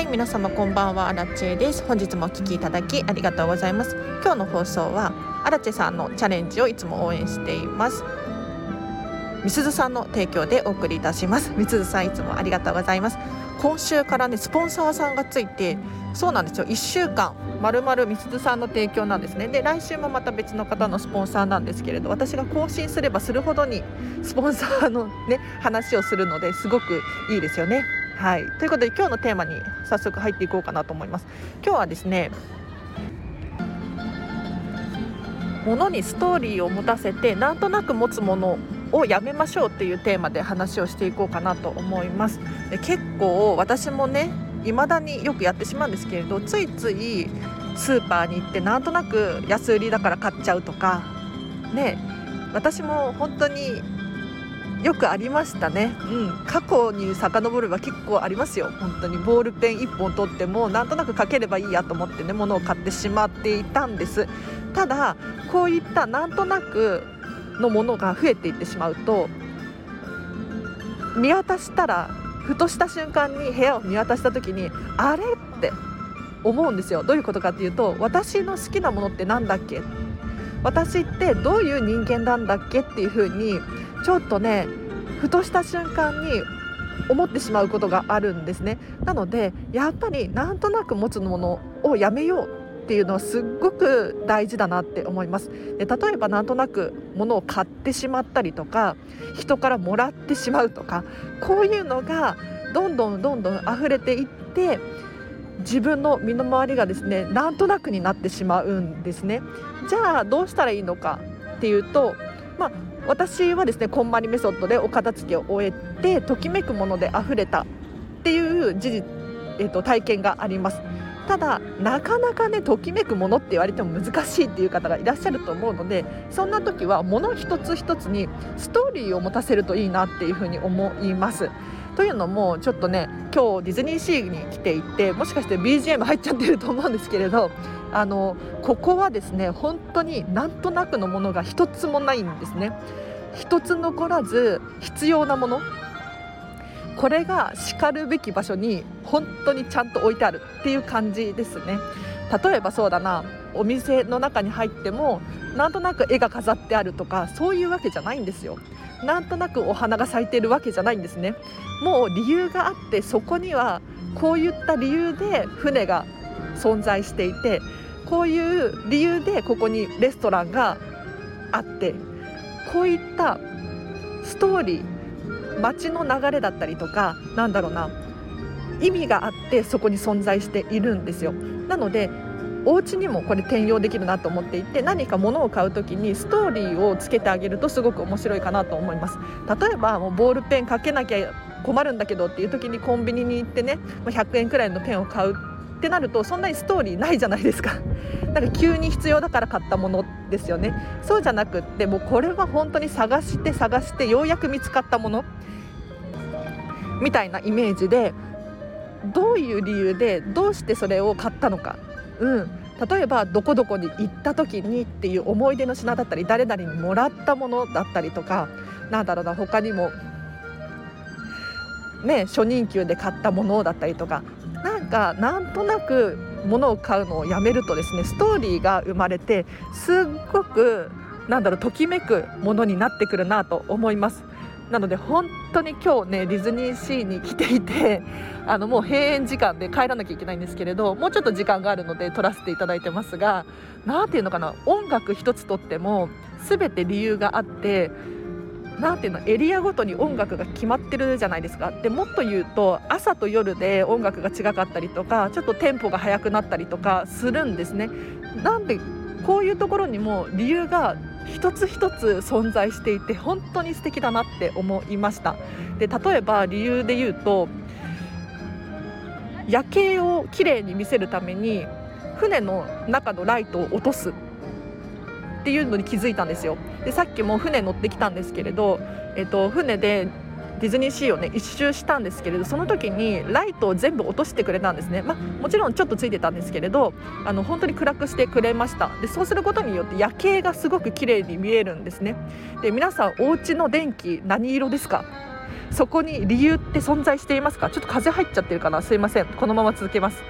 はい皆様こんばんはアラチェです。本日もお聞きいただきありがとうございます。今日の放送はアラチェさんのチャレンジをいつも応援しています。みすずさんの提供でお送りいたします。みすずさんいつもありがとうございます。今週からねスポンサーさんがついてそうなんですよ。1週間まるまるみすずさんの提供なんですね。で来週もまた別の方のスポンサーなんですけれど私が更新すればするほどにスポンサーのね話をするのですごくいいですよね。はい。ということで今日のテーマに早速入っていこうかなと思います。今日はですねものにストーリーを持たせてなんとなく持つものをやめましょうっていうテーマで話をしていこうかなと思います。で結構私もね未だによくやってしまうんですけれどついついスーパーに行ってなんとなく安売りだから買っちゃうとかね私も本当によくありましたね、うん、過去に遡れば結構ありますよ。本当に。ボールペン1本取ってもなんとなく書ければいいやと思ってね物を買ってしまっていたんです。ただこういったなんとなくのものが増えていってしまうと見渡したらふとした瞬間に部屋を見渡した時にあれって思うんですよ。どういうことかっていうと私の好きなものって何だっけ？私ってどういう人間なんだっけ？っていう風にちょっとねふとした瞬間に思ってしまうことがあるんですね。なのでやっぱりなんとなく持つものをやめようっていうのはすっごく大事だなって思います。で例えばなんとなく物を買ってしまったりとか人からもらってしまうとかこういうのがどんどんどんどん溢れていって自分の身の回りがですねなんとなくになってしまうんですね。じゃあどうしたらいいのかっていうとまあ私はですねこんまりメソッドでお片付けを終えてときめくもので溢れたっていう事実、えーと体験がありますただなかなかねときめくものって言われても難しいっていう方がいらっしゃると思うのでそんな時はもの一つ一つにストーリーを持たせるといいなっていうふうに思います。というのもちょっとね今日ディズニーシーに来ていてもしかして BGM 入っちゃってると思うんですけれどあのここはですね本当になんとなくのものが一つもないんですね。一つ残らず必要なもの。これがしかるべき場所に本当にちゃんと置いてあるっていう感じですね。例えばそうだなお店の中に入ってもなんとなく絵が飾ってあるとかそういうわけじゃないんですよ。なんとなくお花が咲いてるわけじゃないんですね。もう理由があってそこにはこういった理由で船が存在していてこういう理由でここにレストランがあってこういったストーリー街の流れだったりとかなんだろうな意味があってそこに存在しているんですよ。なのでお家にもこれ転用できるなと思っていて何か物を買う時にストーリーをつけてあげるとすごく面白いかなと思います。例えばもうボールペンかけなきゃ困るんだけどっていう時にコンビニに行ってね100円くらいのペンを買うってなるとそんなにストーリーないじゃないですか。なんか急に必要だから買ったものですよね。そうじゃなくってもうこれは本当に探して探してようやく見つかったもの。みたいなイメージでどういう理由でどうしてそれを買ったのか、うん、例えばどこどこに行った時にっていう思い出の品だったり誰々にもらったものだったりとかなんだろうな他にもね初任給で買ったものだったりとかなんかなんとなく物を買うのをやめるとですねストーリーが生まれてすっごくなんだろうときめくものになってくるなと思います。なので本当に今日ねディズニーシーに来ていて あのもう閉園時間で帰らなきゃいけないんですけれどもうちょっと時間があるので撮らせていただいてますが何ていうのかな音楽一つとっても全て理由があってなていうのエリアごとに音楽が決まってるじゃないですか。でもっと言うと朝と夜で音楽が違かったりとかちょっとテンポが速くなったりとかするんですね。なんでこういうところにも理由が一つ一つ存在していて本当に素敵だなって思いました。で例えば理由で言うと夜景をきれいに見せるために船の中のライトを落とすっていうのに気づいたんですよ。でさっきも船乗ってきたんですけれど、えっと、船でディズニーシーをね一周したんですけれどその時にライトを全部落としてくれたんですね、まあ、もちろんちょっとついてたんですけれどあの本当に暗くしてくれました。でそうすることによって夜景がすごく綺麗に見えるんですね。で皆さんお家の電気何色ですか？そこに理由って存在していますか？ちょっと風入っちゃってるかな？すいません。このまま続けます。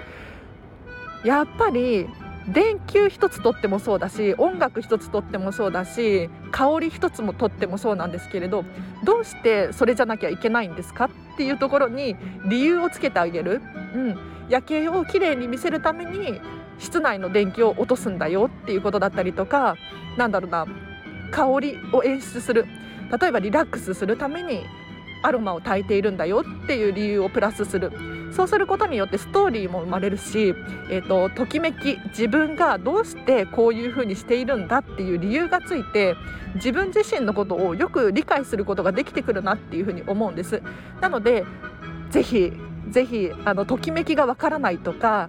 やっぱり電球一つとってもそうだし音楽一つとってもそうだし香り一つもとってもそうなんですけれどどうしてそれじゃなきゃいけないんですか？っていうところに理由をつけてあげる、うん、夜景をきれいに見せるために室内の電気を落とすんだよ。っていうことだったりとかなんだろうな。香りを演出する。例えばリラックスするためにアロマを焚いているんだよっていう理由をプラスする。そうすることによってストーリーも生まれるし、えーと、ときめき自分がどうしてこういうふうにしているんだっていう理由がついて自分自身のことをよく理解することができてくるなっていうふうに思うんです。なのでぜひぜひあのときめきがわからないとか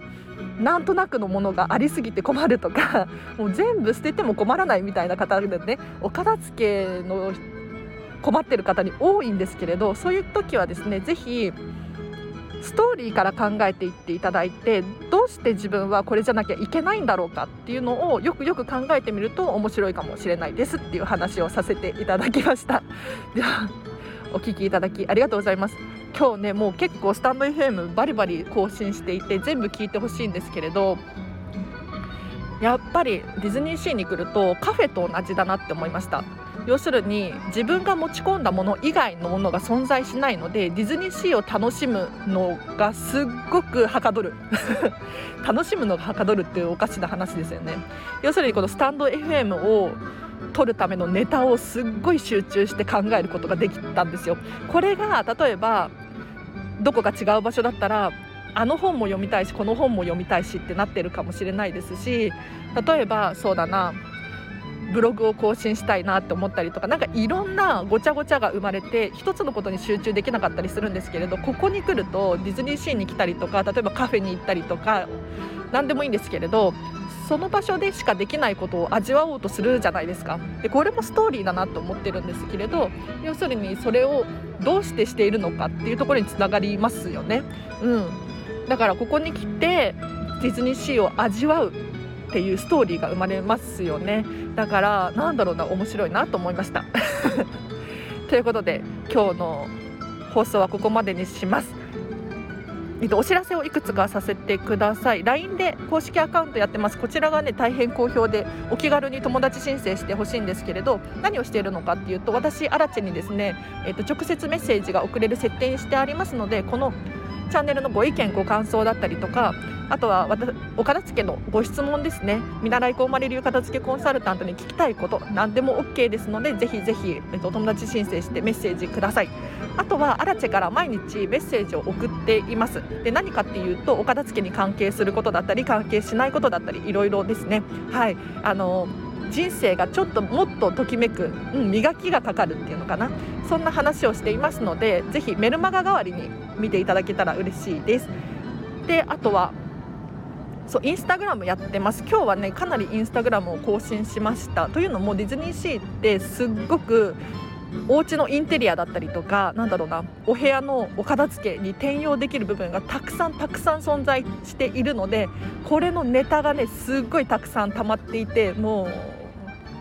なんとなくのものがありすぎて困るとかもう全部捨てても困らないみたいな方でねお片付けの困ってる方に多いんですけれどそういう時はですねぜひストーリーから考えていっていただいてどうして自分はこれじゃなきゃいけないんだろうかっていうのをよくよく考えてみると面白いかもしれないですっていう話をさせていただきました。ではお聞きいただきありがとうございます。今日ねもう結構スタンド FM バリバリ更新していて全部聞いてほしいんですけれどやっぱりディズニーシーに来るとカフェと同じだなって思いました。要するに自分が持ち込んだもの以外のものが存在しないのでディズニーシーを楽しむのがすっごくはかどる。楽しむのがはかどるっていうおかしな話ですよね。要するにこのスタンド FM を撮るためのネタをすっごい集中して考えることができたんですよ。これが例えばどこか違う場所だったらあの本も読みたいしこの本も読みたいしってなってるかもしれないですし例えばそうだなブログを更新したいなって思ったりとか何かいろんなごちゃごちゃが生まれて一つのことに集中できなかったりするんですけれどここに来るとディズニーシーに来たりとか例えばカフェに行ったりとか何でもいいんですけれどその場所でしかできないことを味わおうとするじゃないですか。でこれもストーリーだなと思ってるんですけれど要するにそれをどうしてしているのかっていうところにつながりますよね。うん、だからここに来てディズニーシーを味わうっていうストーリーが生まれますよね。だからなんだろうな面白いなと思いました。ということで今日の放送はここまでにします。えっと、お知らせをいくつかさせてください。LINE で公式アカウントやってます。こちらがね大変好評でお気軽に友達申請してほしいんですけれど何をしているのかっていうと私アラチェにですね、えっと、直接メッセージが送れる設定にしてありますのでこのチャンネルのご意見ご感想だったりとかあとはお片付けのご質問ですね。見習いこうまれ流片付けコンサルタントに聞きたいこと何でも OK ですのでぜひぜひ、えっと、お友達申請してメッセージください。あとはアラチェから毎日メッセージを送っています。で何かっていうとお片付けに関係することだったり関係しないことだったりいろいろですね。はい。あの人生がちょっともっとときめく、うん、磨きがかかるっていうのかな。そんな話をしていますのでぜひメルマガ代わりに見ていただけたら嬉しいです。であとはそうインスタグラムやってます。今日はねかなりインスタグラムを更新しました。というのもディズニーシーってすっごくお家のインテリアだったりとかなんだろうなお部屋のお片付けに転用できる部分がたくさんたくさん存在しているのでこれのネタがねすっごいたくさん溜まっていてもう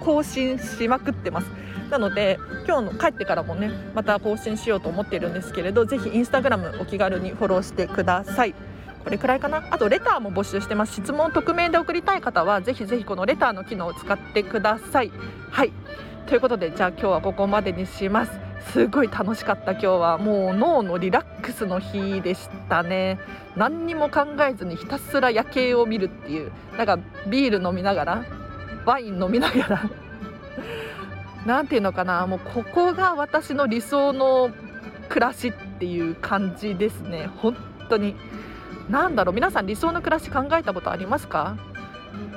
更新しまくってます。なので今日の帰ってからもねまた更新しようと思っているんですけれどぜひインスタグラムお気軽にフォローしてください。これくらいかな。あとレターも募集してます。質問匿名で送りたい方はぜひぜひこのレターの機能を使ってください。はい。ということでじゃあ今日はここまでにします。すごい楽しかった。今日はもう脳のリラックスの日でしたね。何にも考えずにひたすら夜景を見るっていう。なんかビール飲みながらワイン飲みながら。何ていうのかな。もうここが私の理想の暮らしっていう感じですね。本当に。何だろう皆さん理想の暮らし考えたことありますか？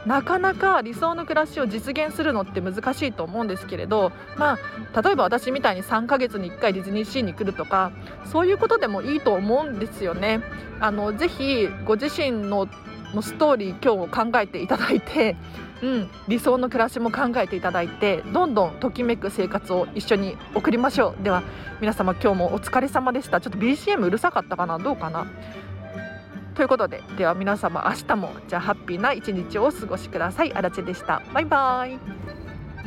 なかなか理想の暮らしを実現するのって難しいと思うんですけれどまあ例えば私みたいに3ヶ月に1回ディズニーシーに来るとかそういうことでもいいと思うんですよね。あのぜひご自身ののストーリー今日考えていただいて、うん、理想の暮らしも考えていただいてどんどんときめく生活を一緒に送りましょう。では皆様今日もお疲れ様でした。ちょっと BGM うるさかったかな？どうかな？ということででは皆様明日もじゃあハッピーな一日をお過ごしください。あらでした。バイバイ。